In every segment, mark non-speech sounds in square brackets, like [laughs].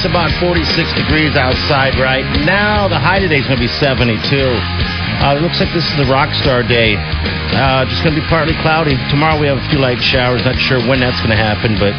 It's about 46 degrees outside right now. The high today is going to be 72. Uh, it looks like this is the rock star day. Uh, just going to be partly cloudy. Tomorrow we have a few light showers. Not sure when that's going to happen, but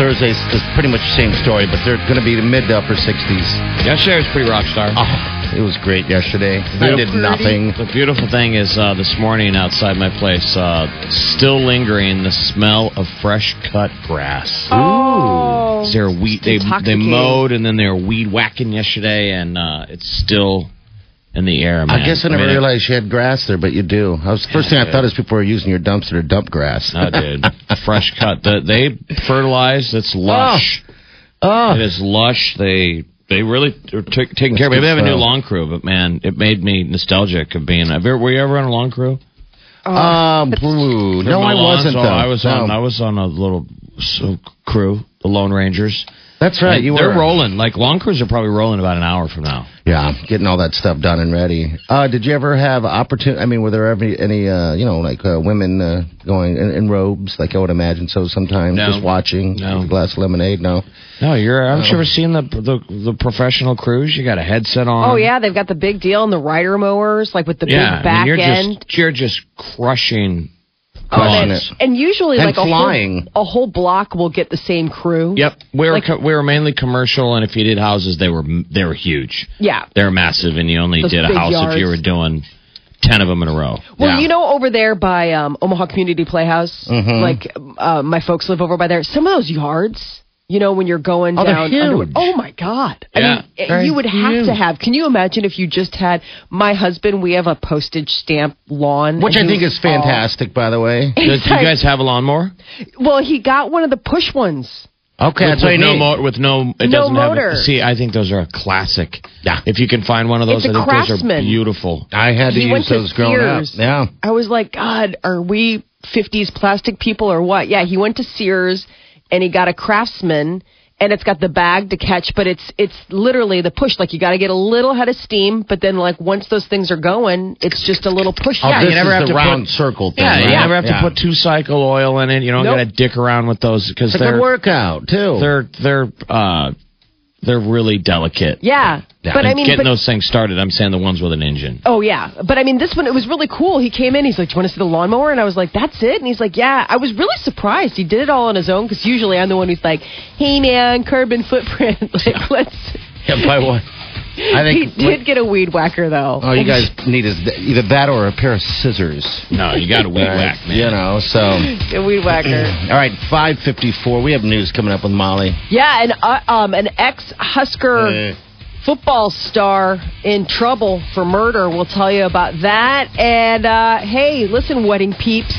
Thursday's is pretty much the same story. But they're going to be the mid to upper 60s. Yesterday was pretty rock star. Oh, it was great yesterday. I did nothing. The beautiful thing is uh, this morning outside my place, uh, still lingering the smell of fresh cut grass. Oh. They're weed. They they mowed and then they were weed whacking yesterday, and uh, it's still in the air. Man. I guess I never mean, realized you had grass there, but you do. I was first thing I thought is people were using your dumpster to dump grass. Oh, dude, [laughs] fresh cut. The, they fertilize. It's lush. Oh, It is lush. They they really are t- taking care of it. Maybe they have a new smell. lawn crew, but man, it made me nostalgic of being. Have you, were you ever on a lawn crew? um. No, I lawn, wasn't. so though. I was on. I was on a little so, crew, the Lone Rangers. That's right. And You they're were rolling. Like Long crews are probably rolling about an hour from now. Yeah, getting all that stuff done and ready. Uh, did you ever have opportunity? I mean, were there ever any, uh, you know, like uh, women uh, going in, in robes? Like I would imagine so. Sometimes No. just watching No. with a glass of lemonade. No. No, you're. Haven't you ever seen the, the the professional crews? You got a headset on. Oh yeah, they've got the big deal and the rider mowers, like with the yeah. big back I mean, you're end. just you're just crushing. Oh, and, and usually And like a whole, a whole block will get the same crew. Yep, we were Like- co- we were mainly commercial, and if you did houses, they were they were huge. Yeah. They're massive, and you only Those did a house if you were doing ten of them in a row. Well, Yeah. you know, over there by um, Omaha Community Playhouse, Mm-hmm. like uh, my folks live over by there. Some of those yards, you know, when you're going Oh, they're down. huge. under- oh my God! I Yeah, mean, eh, very you would have huge. to have. Can you imagine if you just had my husband? We have a postage stamp lawn, Which I think is was fantastic, by the way. [laughs] Does, He's do you guys have a lawnmower? all- well, he got one of the push ones. Okay, with, that's what with you no need. mo- with no it No doesn't motor. have. A, see, I think those are a classic. Yeah. If you can find one of those, It's a I think those are beautiful. I had to He use went to those growing up. Sears. Yeah. I was like, God, are we 50s plastic people or what? Yeah, he went to Sears and he got a Craftsman and it's got the bag to catch, but it's it's literally the push. Like you got to get a little head of steam, but then like once those things are going, it's just a little push. Oh, Yeah, this you never is have the to round put- circle thing. Yeah, right? you never have Yeah. to put two cycle oil in it. You don't Nope. got to dick around with those because they're good workout too. they're they're uh they're really delicate. Yeah, Yeah. but I And mean, getting but, those things started. I'm saying the ones with an engine. oh yeah, but I mean, this one it was really cool. He came in, he's like, "Do you want to see the lawnmower?" And I was like, "That's it." And he's like, "Yeah." I was really surprised. He did it all on his own because usually I'm the one who's like, "Hey man, carbon footprint, [laughs] like let's." Yeah, by what? I think he think. did get a weed whacker though. Oh, you guys need is either that or a pair of scissors. No, you got to weed Right? whack, man. You know, so. [laughs] a weed whacker. All right, 554. We have news coming up with Molly. Yeah, and uh, um, an ex Husker Uh, football star in trouble for murder. We'll tell you about that. And uh, hey, listen, wedding peeps.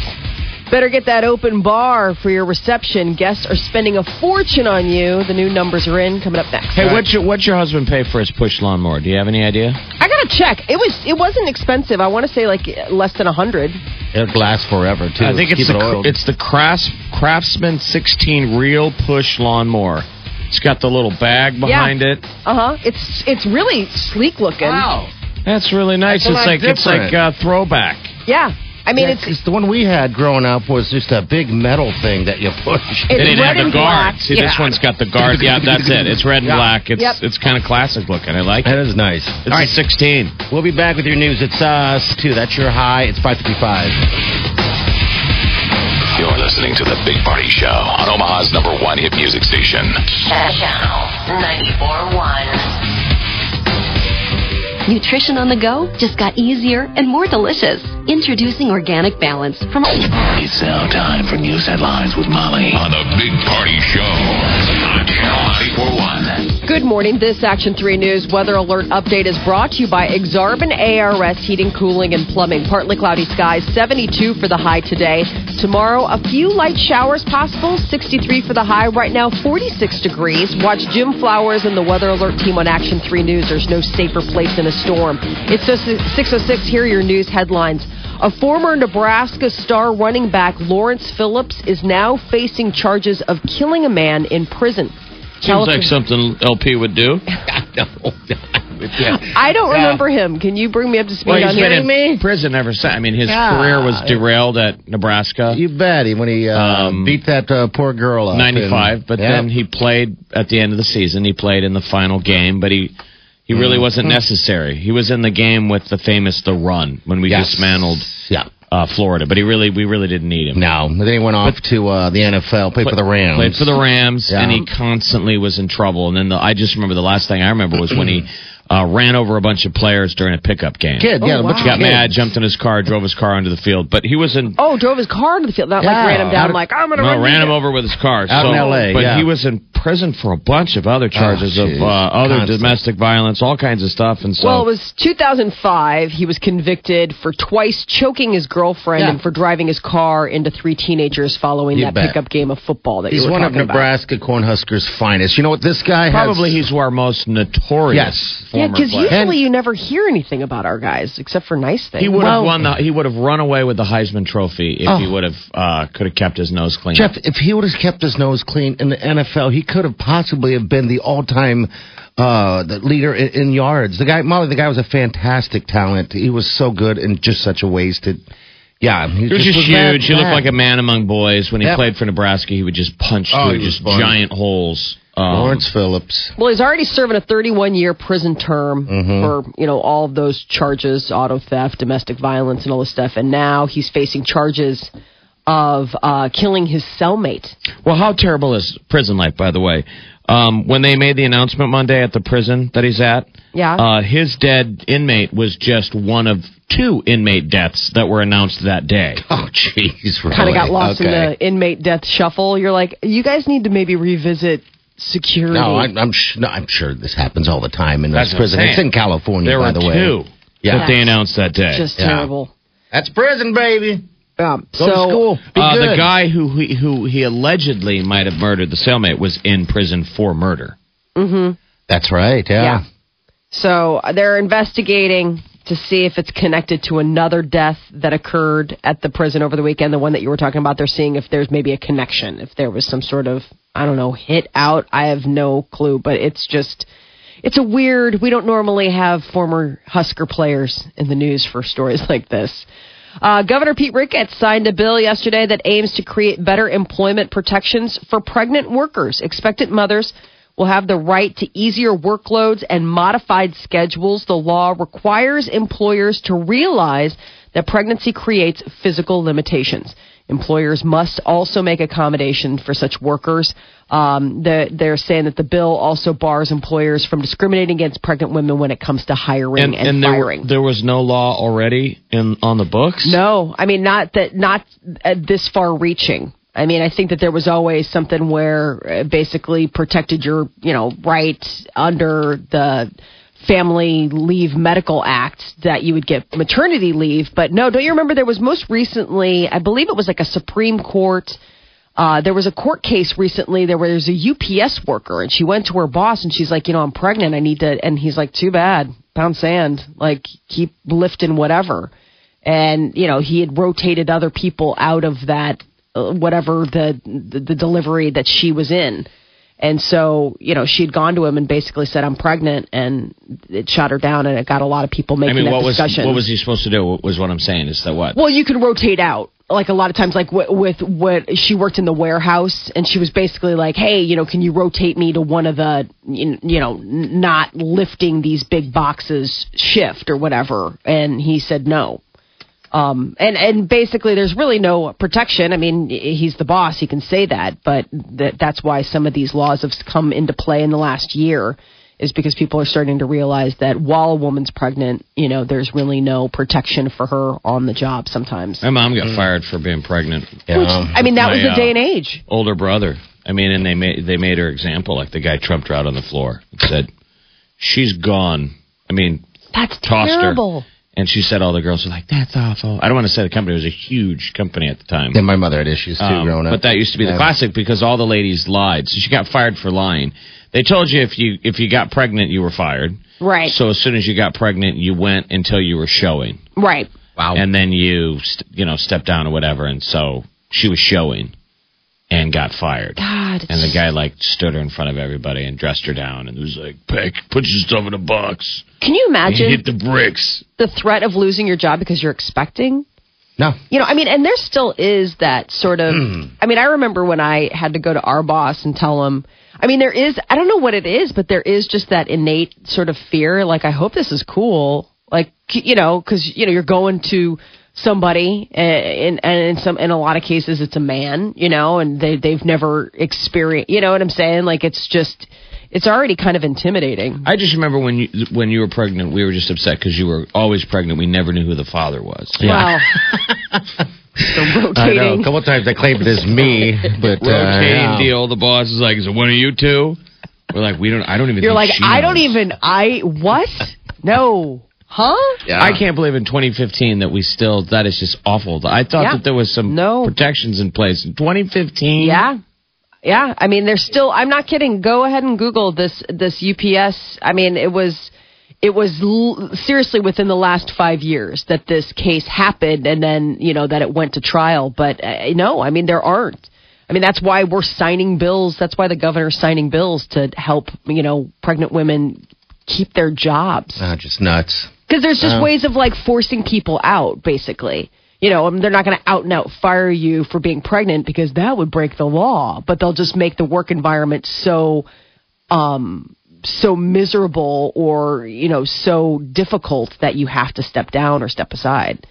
Better get that open bar for your reception. Guests are spending a fortune on you. The new numbers are in. Coming up next. Hey, what's your what's your husband pay for his push lawnmower? Do you have any idea? I gotta check. It was. It wasn't expensive. I want to say like less than a hundred. it'll last forever, too. I think it's Keep the it oiled. it's the Crafts, Craftsman 16 reel push lawnmower. It's got the little bag behind it. Uh huh. It's it's really sleek looking. Wow. That's really nice. That's it's lot like it's like uh, throwback. Yeah. I mean, Yeah, it's 'cause the one we had growing up was just a big metal thing that you [laughs] push. It's They didn't red have the and black. guard. See, this one's got the guard. Yeah, that's it. It's red and Yeah. black. It's Yep. it's kind of classic looking. I like That it. is nice. It's All right, a 16. we'll be back with your news. It's us too. That's your high. It's 555. You're listening to The Big Party Show on Omaha's number one hit music station. Channel 94.1. Nutrition on the go just got easier and more delicious. Introducing Organic Balance from It's now time for news headlines with Molly on The Big Party Show on Channel 941. Good morning. This Action 3 News weather alert update is brought to you by Exarban ARS Heating, Cooling, and Plumbing. Partly cloudy skies, 72 for the high today. Tomorrow, a few light showers possible, 63 for the high. Right now, 46 degrees. Watch Jim Flowers and the weather alert team on Action 3 News. There's no safer place in a storm. It's 606. Here are your news headlines. A former Nebraska star running back, Lawrence Phillips, is now facing charges of killing a man in prison. Seems like something LP would do. [laughs] [laughs] I don't remember him. Can you bring me up to speed Well, on he's been him? in prison ever since. I mean, his God. career was derailed at Nebraska. You bet. He when he uh, Um, beat that uh, poor girl up. 95, and- but yeah. then he played at the end of the season. He played in the final game, but he he really wasn't necessary. He was in the game with the famous The Run when we Yes. dismantled Yeah. uh, Florida, but he really we really didn't need him. No. But Then he went off to uh, the NFL, played for the Rams. Played for the Rams, Yeah. and he constantly was in trouble. And then the, I just remember the last thing I remember was when he [clears throat] uh, ran over a bunch of players during a pickup game. Kid, yeah, Oh, a bunch wow. of Got kids. mad, jumped in his car, drove his car onto the field. But he was in Oh, drove his car into the field, not Yeah. like ran him down of- like I'm gonna no, run ran him down." over with his car. Out so, in LA, but yeah. he was in prison for a bunch of other charges Oh, of uh, other Constant. domestic violence, all kinds of stuff. And so, Well, it was 2005. He was convicted for twice choking his girlfriend Yeah. and for driving his car into three teenagers following You that bet. pickup game of football that He's you were one of talking about. Nebraska Cornhuskers' finest. You know what this guy has? probably he's our most notorious Yes. Yeah, because player. usually you never hear anything about our guys except for nice things. He would Well- have won the. He would have run away with the Heisman Trophy if Oh. he would have uh, could have kept his nose clean. Jeff, if he would have kept his nose clean in the NFL, he could have possibly have been the all-time uh, the leader in, in yards. The guy, Molly, the guy was a fantastic talent. He was so good and just such a wasted. Yeah, he was just bad- huge. He looked like a man among boys. When he Yep. played for Nebraska, he would just punch Oh, through just fun. giant holes. Um, Lawrence Phillips. Well, he's already serving a 31 year prison term Mm-hmm. for, you know, all of those charges, auto theft, domestic violence, and all this stuff. And now he's facing charges of uh, killing his cellmate. Well, how terrible is prison life, by the way? Um, when they made the announcement Monday at the prison that he's at, Yeah. uh, his dead inmate was just one of two inmate deaths that were announced that day. [laughs] Oh, jeez, really? Kind of got lost in the inmate death shuffle. You're like, you guys need to maybe revisit security. No, I'm, I'm, sh- no, I'm sure this happens all the time in That's this what prison. It's in California, There by were the way. two Yeah. that they announced that day. just Yeah. terrible. That's prison, baby. Um, Go so, to school. Be Uh, the guy who he, who he allegedly might have murdered the cellmate was in prison for murder. Mm-hmm. That's right. Yeah. Yeah. So uh, they're investigating to see if it's connected to another death that occurred at the prison over the weekend, the one that you were talking about. They're seeing if there's maybe a connection, if there was some sort of, I don't know, hit out. I have no clue, but it's just, it's a weird, we don't normally have former Husker players in the news for stories [laughs] like this. Uh, Governor Pete Ricketts signed a bill yesterday that aims to create better employment protections for pregnant workers. Expectant mothers will have the right to easier workloads and modified schedules. The law requires employers to realize that pregnancy creates physical limitations. Employers must also make accommodation for such workers. Um, the, they're saying that the bill also bars employers from discriminating against pregnant women when it comes to hiring and, there, firing. there was no law already in on the books. No, I mean not that not uh, this far reaching. I mean, I think that there was always something where uh, basically protected your, you know, right under the Family Leave Medical Act that you would get maternity leave. But no, don't you remember there was most recently, I believe it was like a Supreme Court. Uh, there was a court case recently there was a UPS worker and she went to her boss and she's like, you know, I'm pregnant. I need to, and he's like, too bad, pound sand, like keep lifting whatever and you know he had rotated other people out of that uh, whatever the, the the delivery that she was in and so you know she'd gone to him and basically said i'm pregnant and it shot her down and it got a lot of people I making mean, that what was discussion. what was he supposed to do? Was what I'm saying? Is that what? well you can rotate out. Like a lot of times like with, with what she worked in the warehouse and she was basically like hey you know can you rotate me to one of the you know not lifting these big boxes shift or whatever? And he said no um, and and basically, there's really no protection. I mean, he's the boss; he can say that, but that that's why some of these laws have come into play in the last year, is because people are starting to realize that while a woman's pregnant, you know, there's really no protection for her on the job sometimes. My mom got fired for being pregnant. Yeah. I mean, that was My, the uh, day and age. Older brother. I mean, and they made they made her example. Like the guy trumped her out on the floor. And said, "She's gone." I mean, That's tossed terrible. her. And she said all the girls were like, "That's awful." I don't want to say the company it was a huge company at the time. And my mother had issues too Um, growing up. But that used to be the Yeah. classic because all the ladies lied. So she got fired for lying. They told you if you if you got pregnant, you were fired. Right. So as soon as you got pregnant, you went until you were showing, Right. Wow. and then you st- you know stepped down or whatever. And so she was showing, and got fired. God. And the guy like stood her in front of everybody and dressed her down and was like, "Pick, put your stuff in a box, Can you and imagine hit the bricks." the threat of losing your job because you're expecting? no. You know, I mean, and there still is that sort of. Hmm. I mean, I remember when I had to go to our boss and tell him. I mean, there is. I don't know what it is, but there is just that innate sort of fear. Like, I hope this is cool. Like, you know, because you know you're going to somebody, and and in some in a lot of cases it's a man. You know, and they they've never experienced. You know what I'm saying? Like, it's just. It's already kind of intimidating. I just remember when you when you were pregnant, we were just upset because you were always pregnant. We never knew who the father was. Wow. the [laughs] [laughs] I know. rotating. A couple times they claimed it as me, but uh, rotating yeah. deal. The boss is like, "Is it one of you two? We're like, "We don't. I don't even." You're think like, she I don't even. I what? No. Huh? Yeah. I can't believe in 2015 that we still. That is just awful. I thought Yeah. that there was some No. protections in place in 2015. Yeah. Yeah, I mean, there's still. I'm not kidding. Go ahead and Google this. This UPS. I mean, it was, it was l- seriously within the last five years that this case happened, and then you know that it went to trial. But uh, no, I mean there aren't. I mean that's why we're signing bills. That's why the governor's signing bills to help you know pregnant women keep their jobs. Ah, just nuts. Because there's just Oh. ways of like forcing people out, basically. You know, I mean, they're not going to out and out fire you for being pregnant because that would break the law. But they'll just make the work environment so, um, so miserable or you know so difficult that you have to step down or step aside.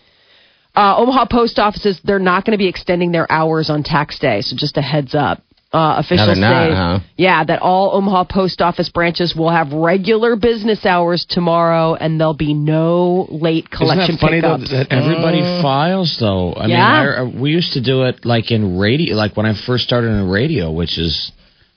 Uh, Omaha post offices they're not going to be extending their hours on tax day, so just a heads up. Uh, officials they're not, say, huh? yeah, that all Omaha post office branches will have regular business hours tomorrow, and there'll be no late collection Isn't that funny though that everybody files though? I Yeah. mean, I, we used to do it like in radio, like when I first started in radio, which is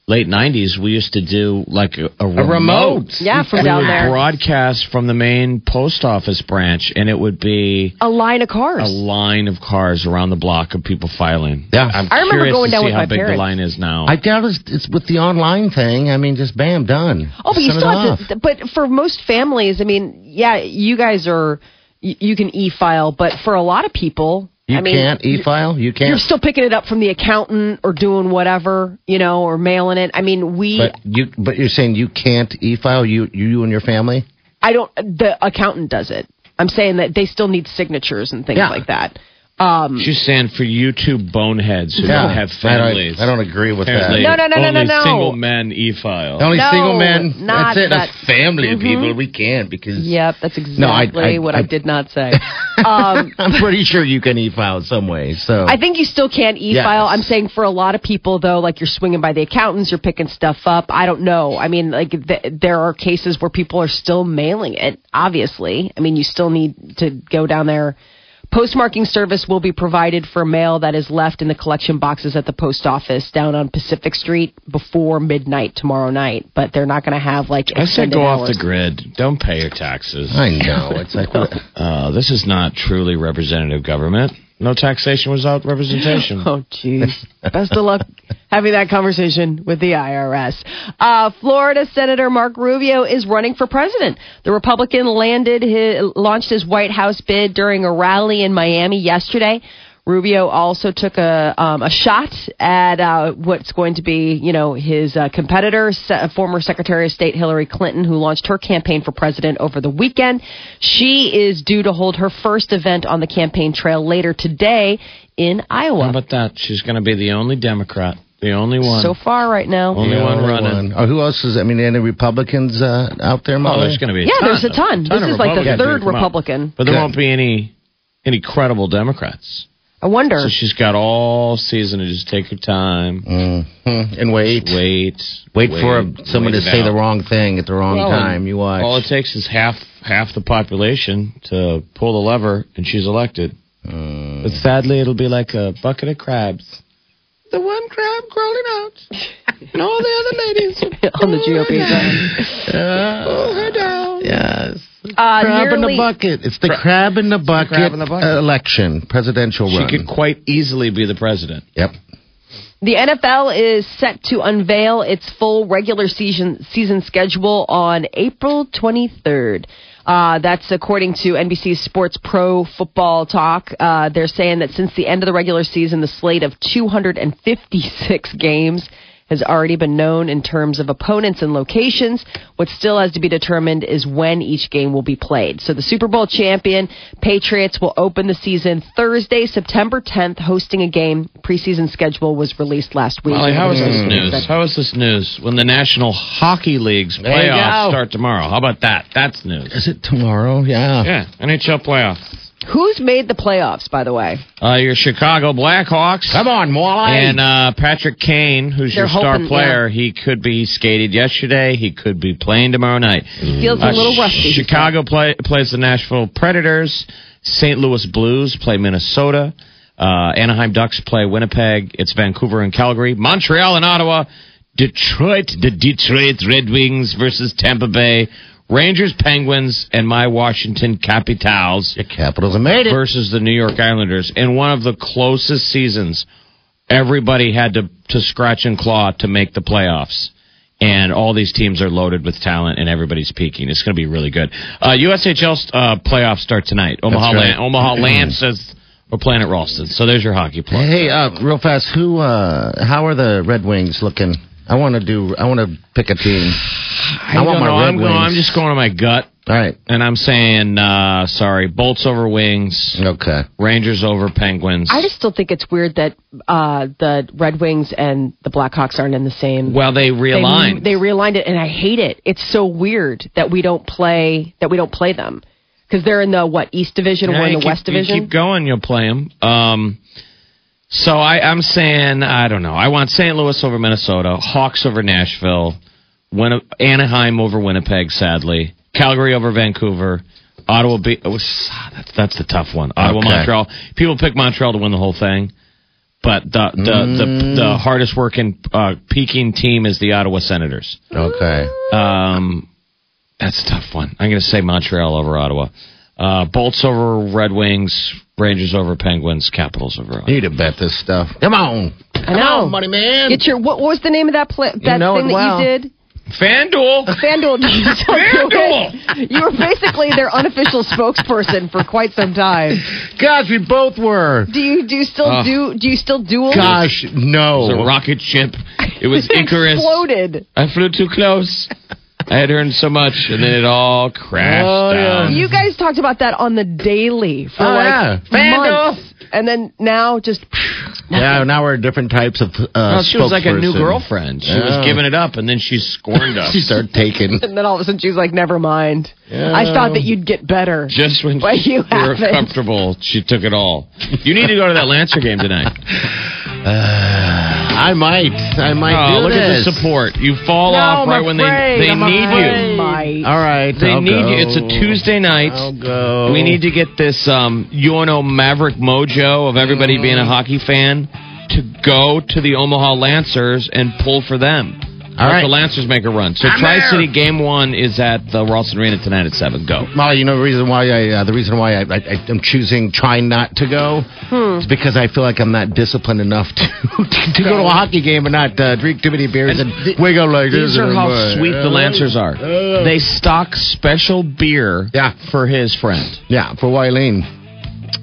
late '90s. We used to do like a, a remote. remote. yeah, from we down would there, broadcast from the main post office branch, and it would be a line of cars. a line of cars around the block of people filing. Yeah. I'm I remember curious going to down see with how my big parents. the line is now. I doubt it's, it's with the online thing. I mean, just bam, done. Oh, but you Send it still off. have to. But for most families, I mean, yeah, you guys are. You, you can e-file, but for a lot of people, You I mean, can't e-file. You can't. You're still picking it up from the accountant or doing whatever, you know, or mailing it. I mean, we. But you, but you're saying you can't e-file. You, you and your family. I don't. The accountant does it. I'm saying that they still need signatures and things Yeah. like that. Um, She's saying for you two boneheads who Yeah. don't have I don't- families. I don't agree with Apparently that. No, no, no, no, only no, no. Single men e-file. Only No, single men. not That's it. that- That's family Mhm. people. We can't because. Yep, that's No, I- exactly I- what I, I- did not say. [laughs] um, I'm pretty sure you can e-file some way. So I think you still can e-file. Yes. I'm saying for a lot of people though, like you're swinging by the accountants, you're picking stuff up. I don't know. I mean, like th- there are cases where people are still mailing it. Obviously, I mean, you still need to go down there. Postmarking service will be provided for mail that is left in the collection boxes at the post office down on Pacific Street before midnight tomorrow night. But they're not going to have like I said extended go off the grid. Don't pay your taxes. I know it's like [laughs] Uh, this is not truly representative government. No taxation without representation. [laughs] Oh, jeez. Best of luck having that conversation with the IRS. Uh, Florida Senator Marco Rubio is running for president. The Republican landed his, launched his White House bid during a rally in Miami yesterday. Rubio also took a um, a shot at uh, what's going to be, you know, his uh, competitor, se- former Secretary of State Hillary Clinton, who launched her campaign for president over the weekend. She is due to hold her first event on the campaign trail later today in Iowa. How about that? She's going to be the only Democrat, the only one. So far, right now. Only the one only running. one. Oh, who else is? I mean, any Republicans uh, out there? Oh, there's going to be a Yeah, ton, there's a ton. This of is like the Republicans third who come out. Republican. But there Good. won't be any any credible Democrats. I wonder. So she's got all season to just take her time, Mhm. And wait, wait, wait for someone wait to say out. the wrong thing at the wrong Well, time. You watch. All it takes is half half the population to pull the lever, and she's elected. Mm. But sadly, it'll be like a bucket of crabs. The one crab crawling out, [laughs] and all the other ladies [laughs] on the GOP side. Uh, pull her down. yes. Uh, crab in the bucket. It's the crab in the bucket, crab in the bucket. uh, election, presidential She run. could quite easily be the president. Yep. The NFL is set to unveil its full regular season season schedule on April 23rd. Uh, that's according to NBC Sports Pro Football Talk. Uh, they're saying that since the end of the regular season, the slate of 256 games has already been known in terms of opponents and locations. What still has to be determined is when each game will be played. So the Super Bowl champion Patriots will open the season Thursday, September 10th, hosting a game. Preseason schedule was released last week. Molly, how is this Mm. news? How is this news? When the National Hockey League's playoffs start tomorrow. How about that? That's news. Is it tomorrow? Yeah. Yeah, NHL playoffs. Who's made the playoffs, by the way? Uh, your Chicago Blackhawks. Come on, Wally. And uh, Patrick Kane, who's They're your star hoping, player, he could be he skated yesterday. He could be playing tomorrow night. He feels a Uh, little rusty. Chicago play, plays the Nashville Predators. St. Louis Blues play Minnesota. Uh, Anaheim Ducks play Winnipeg. It's Vancouver and Calgary. Montreal and Ottawa. Detroit, the Detroit Red Wings versus Tampa Bay. Rangers, Penguins, and my Washington Capitals the Capitals have made it. versus the New York Islanders in one of the closest seasons. Everybody had to, to scratch and claw to make the playoffs. And all these teams are loaded with talent, and everybody's peaking. It's going to be really good. Uh, USHL uh, playoffs start tonight. Omaha, right. Lan- Omaha [clears throat] Lancers are playing at Ralston. So there's your hockey play. Hey, uh, real fast, who? Uh, how are the Red Wings looking? I want to do. I want to pick a team. I, I want my know. Red I'm, going, I'm just going to my gut, All right. and I'm saying, uh, sorry, Bolts over Wings, Okay. Rangers over Penguins. I just still think it's weird that uh, the Red Wings and the Blackhawks aren't in the same. well, they they, realigned. they realigned it, and I hate it. It's so weird that we don't play that we don't play them because they're in the what East Division, Yeah, we're in the keep- West Division. You keep going, you'll play them. Um, so I, I'm saying, I don't know. I want St. Louis over Minnesota, Hawks over Nashville, Win- Anaheim over Winnipeg, sadly, Calgary over Vancouver, Ottawa. Be- oh, that's, that's the tough one. Ottawa, Okay. Montreal. People pick Montreal to win the whole thing. But the the, the, the hardest working uh, peaking team is the Ottawa Senators. Okay. Um, that's a tough one. I'm going to say Montreal over Ottawa. Uh, Bolts over Red Wings, Rangers over Penguins, Capitals over Ottawa. Need to bet this stuff. Come on. I know. money man. Get your what, what was the name of that pla- that know thing it that well. you did? FanDuel. FanDuel. [laughs] you still FanDuel! You were basically their unofficial spokesperson for quite some time. Gosh, we both were. Do you do you still Oh. do do you still duel? Gosh, It was a no. rocket ship. It was [laughs] Icarus. exploded. I flew too close. [laughs] I had earned so much, and then it all crashed Oh, yeah. You guys talked about that on the daily for Oh, like yeah. Months, and then now just Yeah, now we're different types of. Uh, Well, she was like a new girlfriend. She was giving it up, and then she scorned [laughs] us. She started taking. [laughs] and then all of a sudden she's like, "Never mind. I thought that you'd get better." Just when But you we were comfortable, she took it all. You need to go to that Lancer game tonight. [laughs] [sighs] I might. I might Oh, do look at the support. You fall No, off I'm right when they they I'm need afraid. you. Might. All right. They I'll need go. you. It's a Tuesday night. I'll go. We need to get this um, UNO Maverick mojo of everybody being a hockey fan to go to the Omaha Lancers and pull for them. All Let right. the Lancers make a run. So I'm Tri. City game one is at the Ralston Arena tonight at seven. Go. Molly, you know the reason why I uh, the reason why I, I, I am choosing trying not to go Hmm. Is because I feel like I'm not disciplined enough to [laughs] to, go to a hockey game and not uh, drink too many beers and, the- wiggle like this. These are how sweet the Lancers are. Uh, They stock special beer Yeah. for his friend. yeah, for Wileen,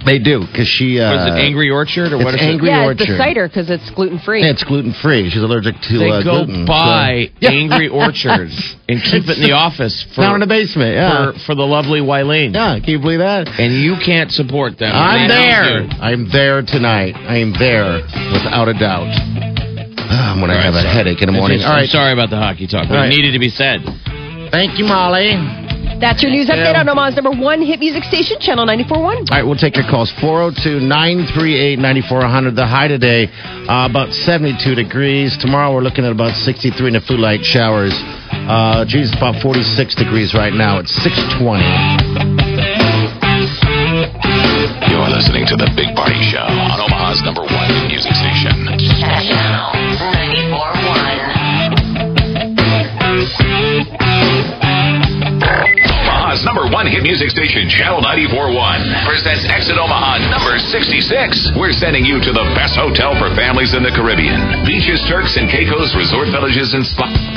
they do because she uh, Was it Angry Orchard or it's what is Angry it? yeah, Orchard. it's the cider because it's gluten free. Yeah, it's gluten free. She's allergic to They uh, go gluten. buy so- Angry Orchard and [laughs] keep it in the office for, down in the basement. Yeah, for, for the lovely Wileen. yeah. Can you believe that? And you can't support them. I'm there. I'm there tonight. I am there without a doubt. Ah, when I have a sorry. headache in the morning. just- All I'm sorry about the hockey talk, but All right. it needed to be said. Thank you, Molly. That's your news update on Omaha's number one hit music station, Channel 94.1. All right, we'll take your calls. 402 938 9400. The high today, uh, about 72 degrees. Tomorrow, we're looking at about 63 in the flu light showers. Uh, geez, it's about 46 degrees right now. It's 620. You're listening to The Big Party Show on Omaha's number one hit music station. Channel 94.1. one hit music station, Channel 94.1, presents Exit Omaha number 66. We're sending you to the best hotel for families in the Caribbean. Beaches, Turks, and Caicos Resort Villages and Spa.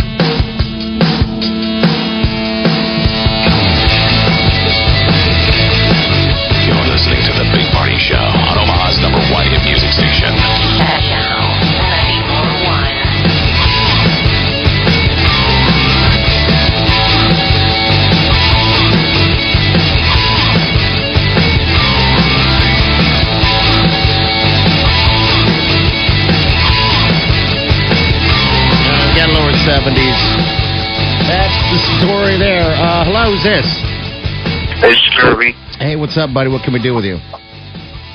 That's the story there. Uh, hello, who's this? It's Kirby. Hey, what's up, buddy? What can we do with you?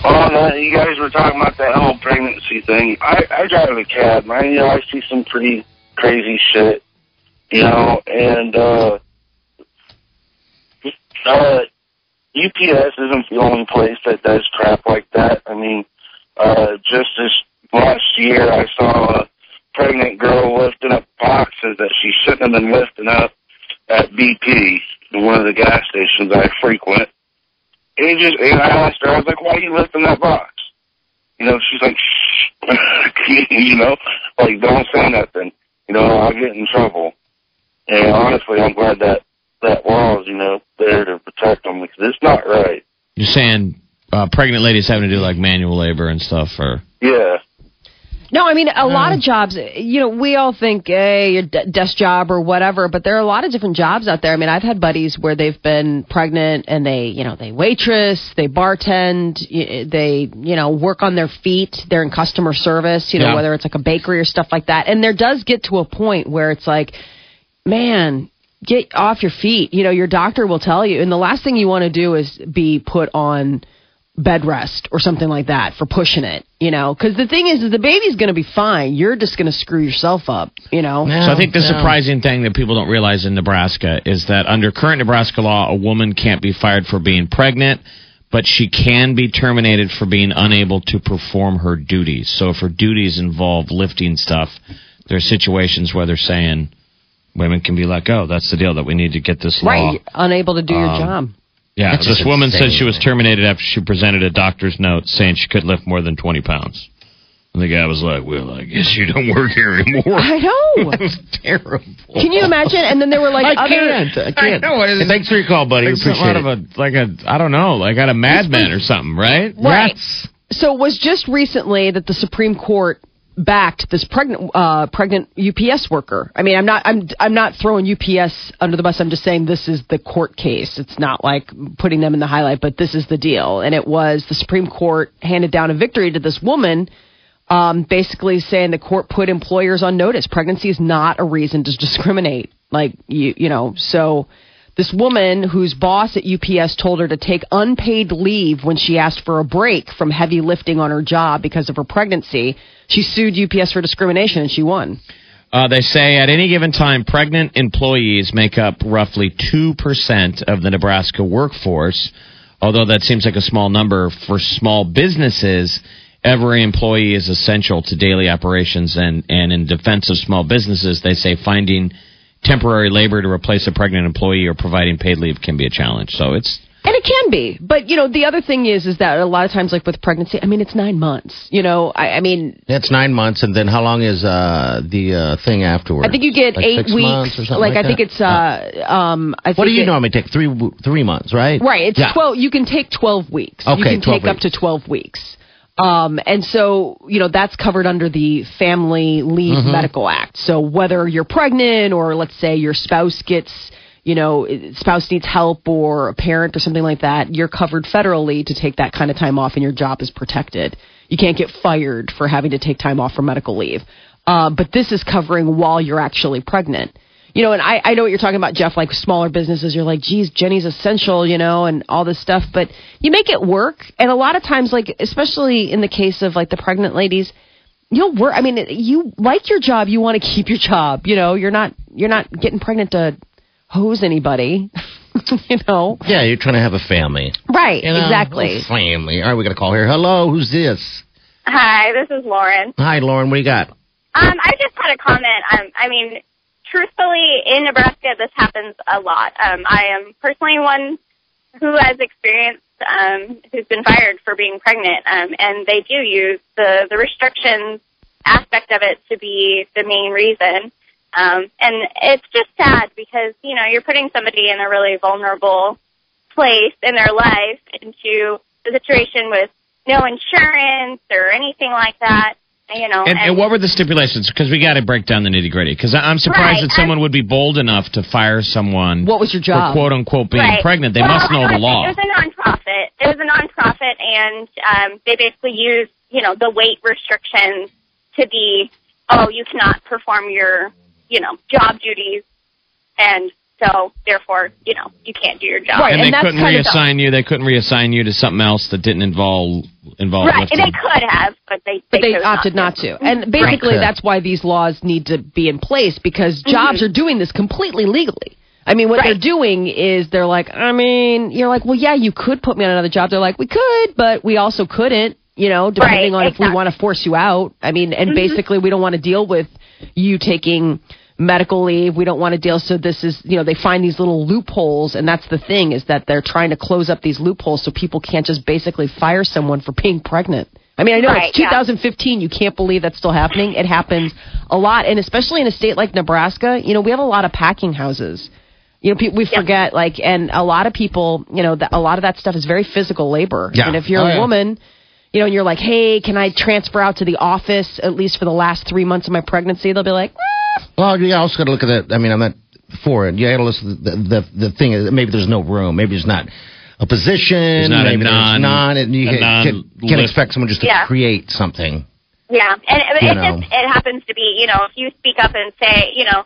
Oh, no, you guys were talking about that whole pregnancy thing. I, I drive a cab, man. You know, I see some pretty crazy shit, you know, and, uh, uh, UPS isn't the only place that does crap like that. I mean, uh, just this last year, I saw a pregnant girl lifting up boxes that she shouldn't have been lifting up at BP, one of the gas stations I frequent. And just, and I asked her, I was like, why are you lifting that box? You know, she's like, shh, [laughs] you know, like, don't say nothing. You know, I'll get in trouble. And honestly, I'm glad that that law is, you know, there to protect them because it's not right. You're saying uh, pregnant ladies having to do like manual labor and stuff, or Yeah. No, I mean a lot of mm. jobs. You know, we all think, hey, your de- desk job or whatever, but there are a lot of different jobs out there. I mean, I've had buddies where they've been pregnant and they, you know, they waitress, they bartend, they, you know, work on their feet. They're in customer service. You know, Yeah. whether it's like a bakery or stuff like that. And there does get to a point where it's like, man. Get off your feet. You know, your doctor will tell you. And the last thing you want to do is be put on bed rest or something like that for pushing it, you know? Because the thing is, is the baby's going to be fine. You're just going to screw yourself up, you know? So I think the surprising thing that people don't realize in Nebraska is that under current Nebraska law, a woman can't be fired for being pregnant, but she can be terminated for being unable to perform her duties. So if her duties involve lifting stuff, there are situations where they're saying women can be let go. That's the deal that we need to get this law. Right. You're unable to do your Um, job. Yeah, That's this just woman said she was terminated after she presented a doctor's note saying she could lift more than 20 pounds. And the guy was like, well, I guess you don't work here anymore. I know. [laughs] That was terrible. Can you imagine? And then there were like I other. can't. I can't. I know, it is- Hey, thanks for your call, buddy. We Like something appreciate out it. of a like a I don't know, like out of Mad Men or something, right? Right. Yes. So it was just recently that the Supreme Court backed this pregnant uh, pregnant UPS worker. I mean, I'm not I'm I'm not throwing UPS under the bus. I'm just saying this is the court case. It's not like putting them in the highlight, but this is the deal. And it was the Supreme Court handed down a victory to this woman. Um, basically saying the court put employers on notice. Pregnancy is not a reason to discriminate. Like you, you know. So this woman whose boss at UPS told her to take unpaid leave when she asked for a break from heavy lifting on her job because of her pregnancy. She sued UPS for discrimination and she won. Uh, they say at any given time, pregnant employees make up roughly 2% of the Nebraska workforce. Although that seems like a small number for small businesses, every employee is essential to daily operations. And, and in defense of small businesses, they say finding temporary labor to replace a pregnant employee or providing paid leave can be a challenge. So it's And it can be. But, you know, the other thing is, is that a lot of times, like with pregnancy, I mean, it's nine months. You know, I, I mean, That's nine months, and then how long is uh, the uh, thing afterwards? I think you get Like eight six months weeks. or something Like, I that? think it's, uh, um, I think What do you it- normally take? Three three months, right? Right. It's Yeah. 12. You can take 12 weeks. you Okay, can 12 take up to 12 weeks. Um, and so, you know, that's covered under the Family Leave Mm-hmm. Medical Act. So whether you're pregnant or let's say your spouse gets, you know, spouse needs help or a parent or something like that, you're covered federally to take that kind of time off and your job is protected. You can't get fired for having to take time off for medical leave. Uh, but this is covering while you're actually pregnant. You know, and I, I know what you're talking about, Jeff, like smaller businesses. You're like, geez, Jenny's essential, you know, and all this stuff. But you make it work. And a lot of times, like, especially in the case of like the pregnant ladies, you'll work. I mean, you like your job. You want to keep your job. You know, you're not, you're not getting pregnant to hose anybody, [laughs] you know? Yeah, you're trying to have a family. Right. You know? exactly. A family. All right, we got a call here. Hello, who's this? Hi, this is Lauren. Hi, Lauren. What do you got? Um, I just had a comment. Um, I mean, truthfully, in Nebraska, this happens a lot. Um, I am personally one who has experienced um, who's been fired for being pregnant, um, and they do use the the restrictions aspect of it to be the main reason. Um, and it's just sad because you know you're putting somebody in a really vulnerable place in their life into a situation with no insurance or anything like that. You know, And, and what were the stipulations? Because we got to break down the nitty gritty. Because I'm surprised Right, that someone would be bold enough to fire someone. What was your For job? quote unquote being Right. pregnant. They Well, must know the law. It was a nonprofit. It was a nonprofit, and um, they basically used, you know, the weight restrictions to be, oh, you cannot perform your, you know, job duties, and so therefore, you know, you can't do your job. Right, and, and they that's couldn't kind of reassign you. They couldn't reassign you to something else that didn't involve involve Right, lifting. and they could have, but they But they opted not to. Mm-hmm. And basically, Okay. that's why these laws need to be in place because mm-hmm. jobs are doing this completely legally. I mean, what Right. they're doing is they're like, I mean, you're like, well, yeah, you could put me on another job. They're like, we could, but we also couldn't, you know, depending Right, on if we want to force you out. I mean, and mm-hmm. basically, we don't want to deal with you taking medical leave. We don't want to deal. So this is, you know, they find these little loopholes, and that's the thing is that they're trying to close up these loopholes so people can't just basically fire someone for being pregnant. I mean, I know Right, it's yeah. 2015. You can't believe that's still happening. It happens a lot, and especially in a state like Nebraska. You know, we have a lot of packing houses. You know, pe- we forget like, and a lot of people, you know, that a lot of that stuff is very physical labor. Yeah. And if you're Oh, a yeah. woman, you know, and you're like, hey, can I transfer out to the office at least for the last three months of my pregnancy? They'll be like, "Eh." Well, you also got to look at that. I mean, I'm not for it. You got to listen. To the, the the thing is, maybe there's no room. Maybe there's not a position. There's not a maybe there's non- non. And you a can, can, can't expect someone just to Yeah. create something. Yeah, and it, it just it happens to be, you know, if you speak up and say, you know,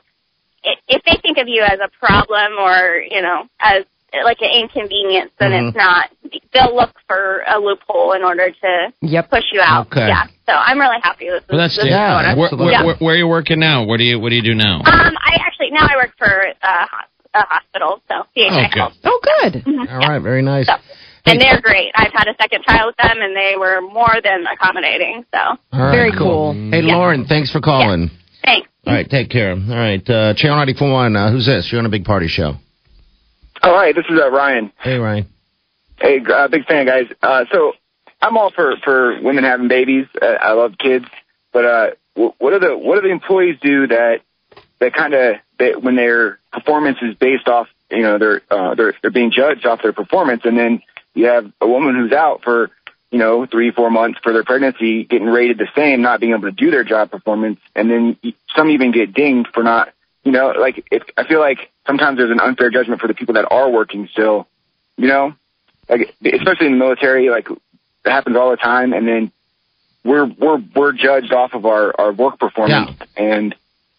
if they think of you as a problem or you know as like an inconvenience, then Mhm. it's not. They'll look for a loophole in order to Yep. push you out. Okay. Yeah, so I'm really happy this is. Well, that's this Yeah, going where, where, Yeah. where, where are you working now? What do you What do you do now? Um, I actually now I work for a, a hospital, so CHI Okay. Health. oh, good. All right, very nice. So, and they're great. I've had a second child with them, and they were more than accommodating. So All right, Very cool. Hey, Lauren, thanks for calling. thanks. All right, take care. All right, uh, Channel 941. Uh, who's this? You're on a big party show. Oh, hi, this is uh, Ryan. Hey, Ryan. Hey, uh, big fan, guys. Uh, so I'm all for for women having babies. Uh, I love kids, but uh, wh- what do the what do the employees do that that kind of that when their performance is based off, you know, they're uh, they're they're being judged off their performance, and then you have a woman who's out for you know three four months for their pregnancy, getting rated the same, not being able to do their job performance, and then some even get dinged for not, you know, like if I feel like sometimes there's an unfair judgment for the people that are working still, you know? Like especially in the military, like it happens all the time, and then we're we're we're judged off of our our work performance, and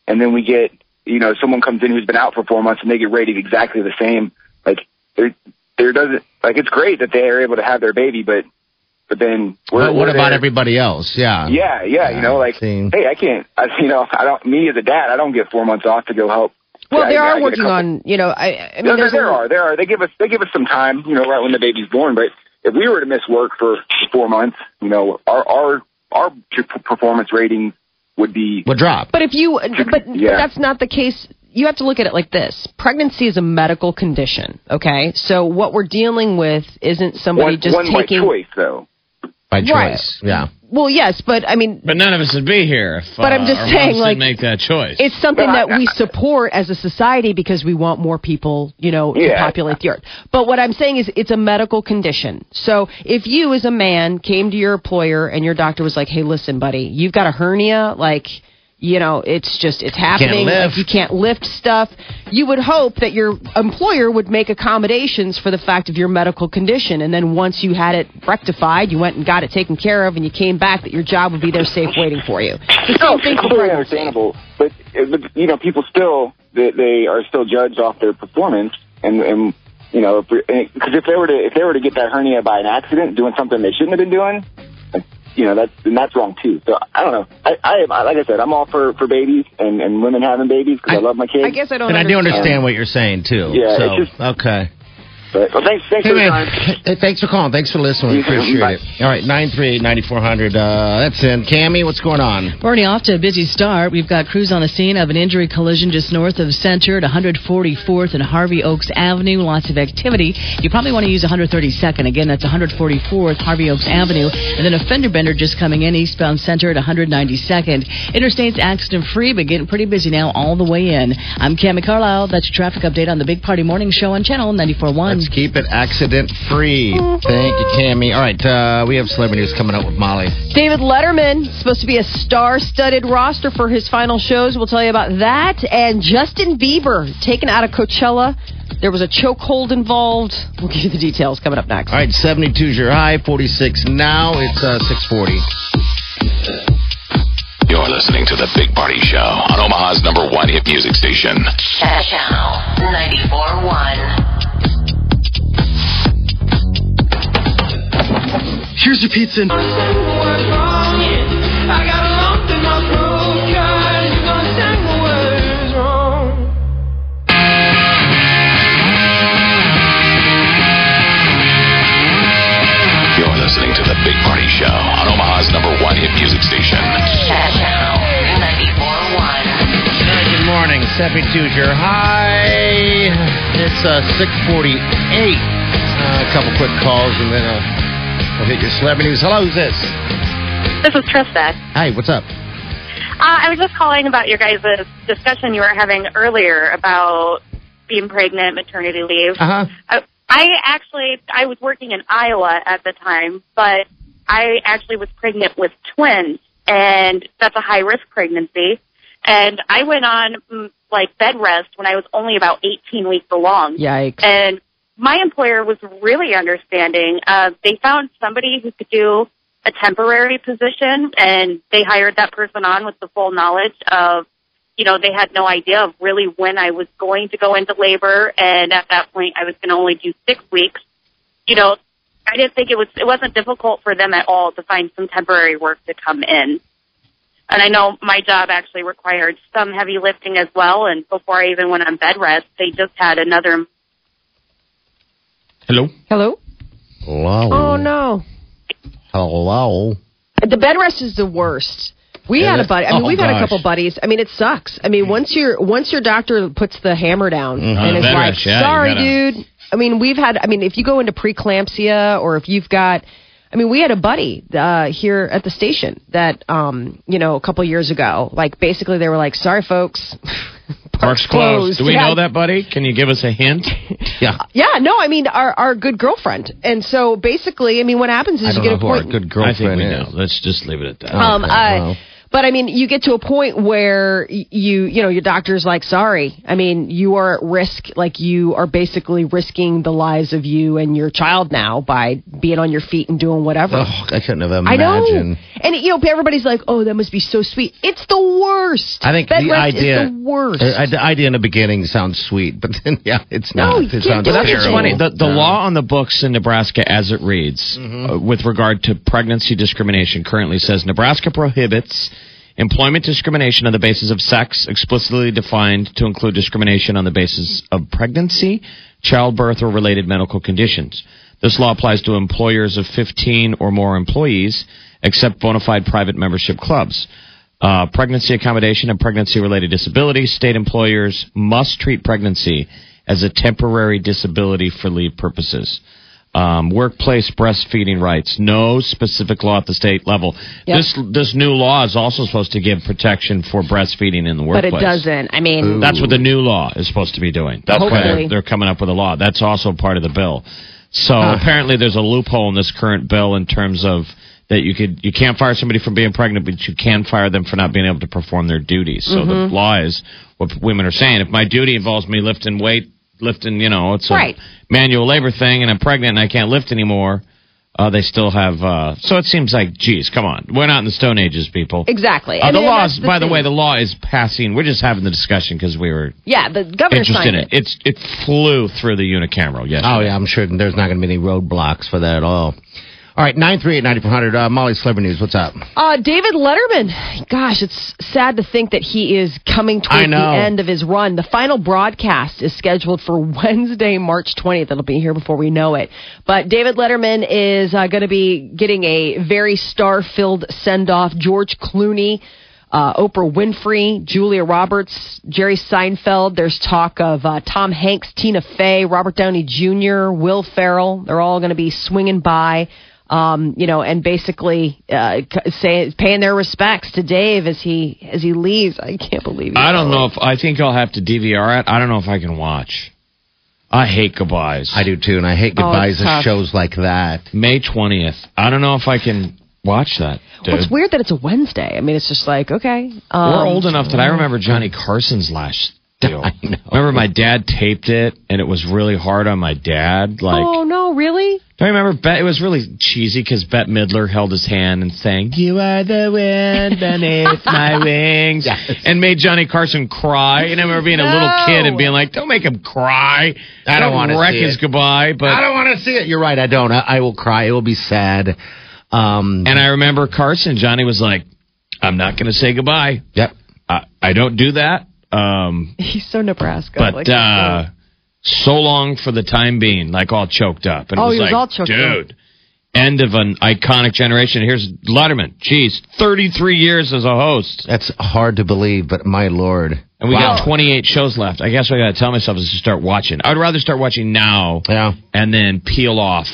and then we get you know someone comes in who's been out for four months and they get rated exactly the same. Like there there doesn't like it's great that they are able to have their baby, but but then we're, But what we're about there- everybody else? Yeah. Yeah, yeah, you know, like see. hey, I can't, I, you know, I don't. Me as a dad, I don't get four months off to go help. Well, Yeah, they I- I are working couple- on, you know, I, I mean, no, there, there a- are, there are. They give us, they give us some time, you know, right when the baby's born. But if we were to miss work for four months, you know, our our our performance rating would be Would drop. But if you, but, but Yeah. that's not the case. You have to look at it like this: pregnancy is a medical condition. Okay, so what we're dealing with isn't somebody one, just one by taking. choice, though. By Right. choice. Yeah. Well, yes, but I mean, But none of us would be here if But I'm uh, just our saying, like, make that choice. it's something No, I- that we support as a society because we want more people, you know, to populate the earth. But what I'm saying is, it's a medical condition. So if you, as a man, came to your employer and your doctor was like, "Hey, listen, buddy, you've got a hernia," like. You know, it's just it's happening. lift. Like you can't lift stuff. You would hope that your employer would make accommodations for the fact of your medical condition, and then once you had it rectified, you went and got it taken care of, and you came back, that your job would be there safe waiting for you. It's the No, same thing for completely pregnancy. understandable. But, but you know, people still they, they are still judged off their performance, and and you know, because if they were to if they were to get that hernia by an accident, doing something they shouldn't have been doing, you know, that's and that's wrong too. So I don't know. I, I like I said, I'm all for for babies and and women having babies because I, love my kids. I guess I don't. And I do understand. understand what you're saying too. Yeah, So, it's just- okay. But well, thanks, thanks Hey, for the man. time. Hey, thanks for calling. Thanks for listening. You too. Appreciate Bye. it. All right, 938-9400. Uh, that's in. Cammy, what's going on? Bernie, off to a busy start. We've got crews on the scene of an injury collision just north of Center at 144th and Harvey Oaks Avenue. Lots of activity. You probably want to use 132nd. Again, that's 144th Harvey Oaks Avenue. And then a fender bender just coming in eastbound Center at 192nd. Interstate's accident free, but getting pretty busy now all the way in. I'm Cammy Carlisle. That's your traffic update on the Big Party Morning Show on Channel 94.1. Let's keep it accident free. Thank you, Cammy. All right, uh, we have celebrity news coming up with Molly. David Letterman supposed to be a star-studded roster for his final shows. We'll tell you about that. And Justin Bieber taken out of Coachella. There was a chokehold involved. We'll give you the details coming up next. All right, 72 is your high, 46 now. It's uh, 640. You're listening to The Big Party Show on Omaha's number one hit music station. Channel 94.1. Here's your pizza. You're listening to The Big Party Show on Omaha's number one hit music station. Channel 94.1. Good morning. 72 is your high. It's uh, 648. Uh, a couple quick calls and then uh, we'll hit your celebrity news. Hello, who's this? This is Trista. Hi, what's up? Uh, I was just calling about your guys' discussion you were having earlier about being pregnant, maternity leave. Uh-huh. I, I actually, I was working in Iowa at the time, but I actually was pregnant with twins, and that's a high risk pregnancy. And I went on mm, like bed rest when I was only about 18 weeks along. Yikes. And my employer was really understanding. Uh, they found somebody who could do a temporary position and they hired that person on with the full knowledge of, you know, they had no idea of really when I was going to go into labor. And at that point, I was going to only do six weeks. You know, I didn't think it was, it wasn't difficult for them at all to find some temporary work to come in. And I know my job actually required some heavy lifting as well. And before I even went on bed rest, they just had another Hello? Hello? Hello. Oh, no. Hello. The bed rest is the worst. We had a buddy. I mean, Oh, we've had a couple buddies. I mean, it sucks. I mean, once your once your doctor puts the hammer down Mhm. and is like, rest, yeah, "Sorry, gotta- dude." I mean, we've had. I mean, if you go into preeclampsia or if you've got, I mean, we had a buddy uh, here at the station that, um, you know, a couple years ago, like basically they were like, "Sorry, folks." [laughs] Park's closed. Do we Yeah. know that, buddy? Can you give us a hint? [laughs] Yeah. Yeah, no, I mean our our good girlfriend, and so basically, I mean, what happens is I you don't get know a who our point. good I think girlfriend we is. know. Let's just leave it at that. Um, Okay, uh, well. But I mean, you get to a point where y- you, you know, your doctor's like, sorry. I mean, you are at risk. Like you are basically risking the lives of you and your child now by being on your feet and doing whatever. Oh, I couldn't have I imagined. know. And you know, everybody's like, "Oh, that must be so sweet." It's the worst. I think Bed the rest idea, is the worst. uh, the idea in the beginning sounds sweet, but then [laughs] yeah, it's not. No, not. you it can't sounds that's what's funny. The, the No. law on the books in Nebraska, as it reads, uh, with regard to pregnancy discrimination, currently says Nebraska prohibits employment discrimination on the basis of sex, explicitly defined to include discrimination on the basis of pregnancy, childbirth, or related medical conditions. This law applies to employers of 15 or more employees, except bona fide private membership clubs. Uh, pregnancy accommodation and pregnancy related disabilities. State employers must treat pregnancy as a temporary disability for leave purposes. Um, workplace breastfeeding rights. No specific law at the state level. Yep. This this new law is also supposed to give protection for breastfeeding in the workplace. but it doesn't. I mean, That's what the new law is supposed to be doing. That's why Hopefully. they're, they're coming up with a law. That's also part of the bill. So apparently, there's a loophole in this current bill in terms of that you could you can't fire somebody for being pregnant, but you can fire them for not being able to perform their duties. So the law is what women are saying. If my duty involves me lifting weight, lifting, you know, it's a Right. manual labor thing, and I'm pregnant and I can't lift anymore. Uh, they still have. Uh, so it seems like, geez, come on, we're not in the Stone Ages, people. exactly. Uh, the law that's is, by the way, the law is passing. We're just having the discussion because we were yeah, the governor interested signed in it. It's it flew through the unicameral yesterday. Oh yeah, I'm sure there's not going to be any roadblocks for that at all. All right, 938-9400. Uh, Molly Celebrity News, what's up? Uh, David Letterman. Gosh, it's sad to think that he is coming towards the end of his run. The final broadcast is scheduled for [laughs] Wednesday, March 20th. It'll be here before we know it. But David Letterman is uh, going to be getting a very star-filled send-off. George Clooney. Uh, Oprah Winfrey, Julia Roberts, Jerry Seinfeld. There's talk of uh, Tom Hanks, Tina Fey, Robert Downey Jr., Will Ferrell. They're all going to be swinging by um, you know, and basically uh, say, paying their respects to Dave as he as he leaves. I can't believe it. I don't know if I think I'll have to DVR it. I don't know if I can watch. I hate goodbyes. I do too, and I hate Oh, goodbyes it's of shows like that. May twentieth. I don't know if I can watch that. Dude. Well, it's weird that it's a Wednesday. I mean, it's just like okay. Um, We're old enough that I remember Johnny Carson's last deal. Remember my dad taped it, and it was really hard on my dad. Like, oh no, really? Do I remember? Bet, it was really cheesy because Bette Midler held his hand and sang "You are the wind beneath [laughs] my wings" and made Johnny Carson cry. And I remember being a little kid and being like, "Don't make him cry." I don't wanna wreck see his it. goodbye. But I don't want to see it. You're right. I don't. I, I will cry. It will be sad. Um, And I remember Carson, Johnny was like, I'm not going to say goodbye. Yep. I, I don't do that. Um, He's so Nebraska. but like, uh, so long for the time being, like all choked up. And it Oh, was he was like, all choked up. dude, end of an iconic generation. Here's Letterman. Jeez, 33 years as a host. That's hard to believe, but my lord. And we Wow. got 28 shows left. I guess what I got to tell myself is to start watching. I'd rather start watching now Yeah. and then peel off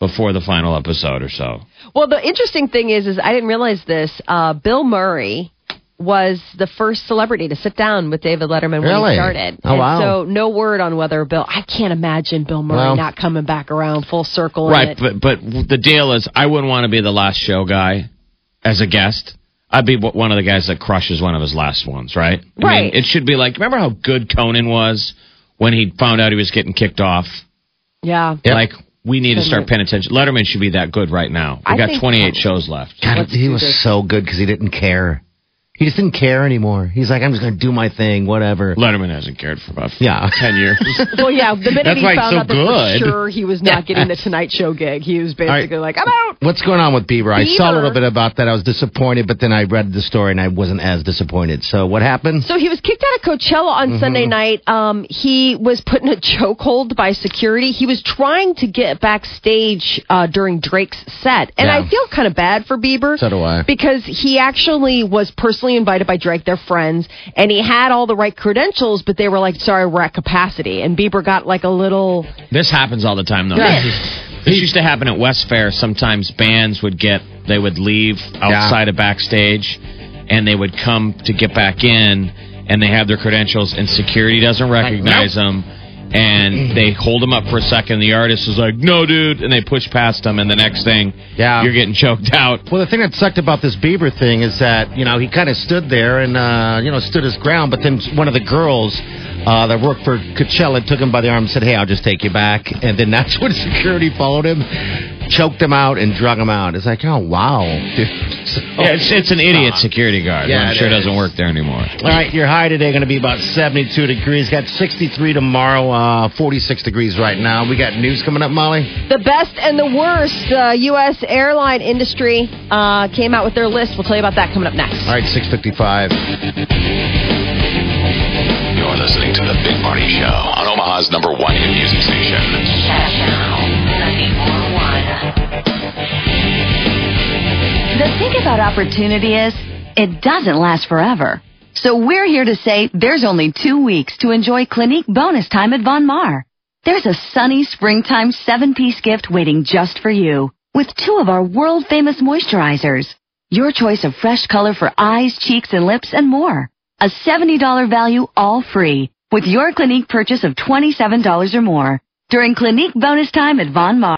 before the final episode or so. Well, the interesting thing is, is I didn't realize this. Uh, Bill Murray was the first celebrity to sit down with David Letterman when Really? he started. Oh, and wow. So no word on whether Bill. I can't imagine Bill Murray Well- not coming back around full circle. in Right, it. but but the deal is, I wouldn't want to be the last show guy as a guest. I'd be one of the guys that crushes one of his last ones, right? I mean, Right. it should be like, remember how good Conan was when he found out he was getting kicked off? yeah. Like, we need to start paying attention. Letterman should be that good right now. We I got 28 so. shows left. God, Let's he was this. so good because he didn't care. He just didn't care anymore. He's like, I'm just going to do my thing, whatever. Letterman hasn't cared for about Yeah. [laughs] 10 years. [laughs] Well, yeah. The minute That's he found so out that for good. sure he was not getting the [laughs] Tonight Show gig, he was basically like, "I'm out." What's going on with Bieber? I saw a little bit about that. I was disappointed, but then I read the story and I wasn't as disappointed. So what happened? So he was kicked out of Coachella on Mm-hmm. Sunday night. Um, he was put in a chokehold by security. He was trying to get backstage uh, during Drake's set, and Yeah. I feel kind of bad for Bieber. So do I. Because he actually was personally invited by Drake, their friends, and he had all the right credentials, but they were like, "Sorry, we're at capacity." And Bieber got like a little. This happens all the time, though. Yeah. This, this used to happen at West Fair. Sometimes bands would get, they would leave outside of backstage, and they would come to get back in, and they have their credentials, and security doesn't recognize them. And they hold him up for a second. The artist is like, "No, dude," and they push past him, And the next thing, Yeah. you're getting choked out. Well, the thing that sucked about this Bieber thing is that you know he kind of stood there and uh, you know stood his ground, but then one of the girls uh, that worked for Coachella took him by the arm and said, "Hey, I'll just take you back." And then that's [laughs] when security followed him, choked him out, and drug him out. It's like, oh wow, dude. So- Yeah, it's, it's an idiot security guard. Yeah, I'm it sure it is. doesn't work there anymore. All right, your high today going to be about 72 degrees. Got 63 tomorrow, uh, 46 degrees right now. We got news coming up, Molly. The best and the worst. The U.S. airline industry uh, came out with their list. We'll tell you about that coming up next. All right, 655. You're listening to The Big Party Show on Omaha's number one hit music station. The thing about opportunity is, it doesn't last forever. So we're here to say there's only two weeks to enjoy Clinique bonus time at Von Maur. There's a sunny springtime seven piece gift waiting just for you with two of our world famous moisturizers. Your choice of fresh color for eyes, cheeks, and lips, and more. A $70 value all free with your Clinique purchase of $27 or more during Clinique bonus time at Von Maur.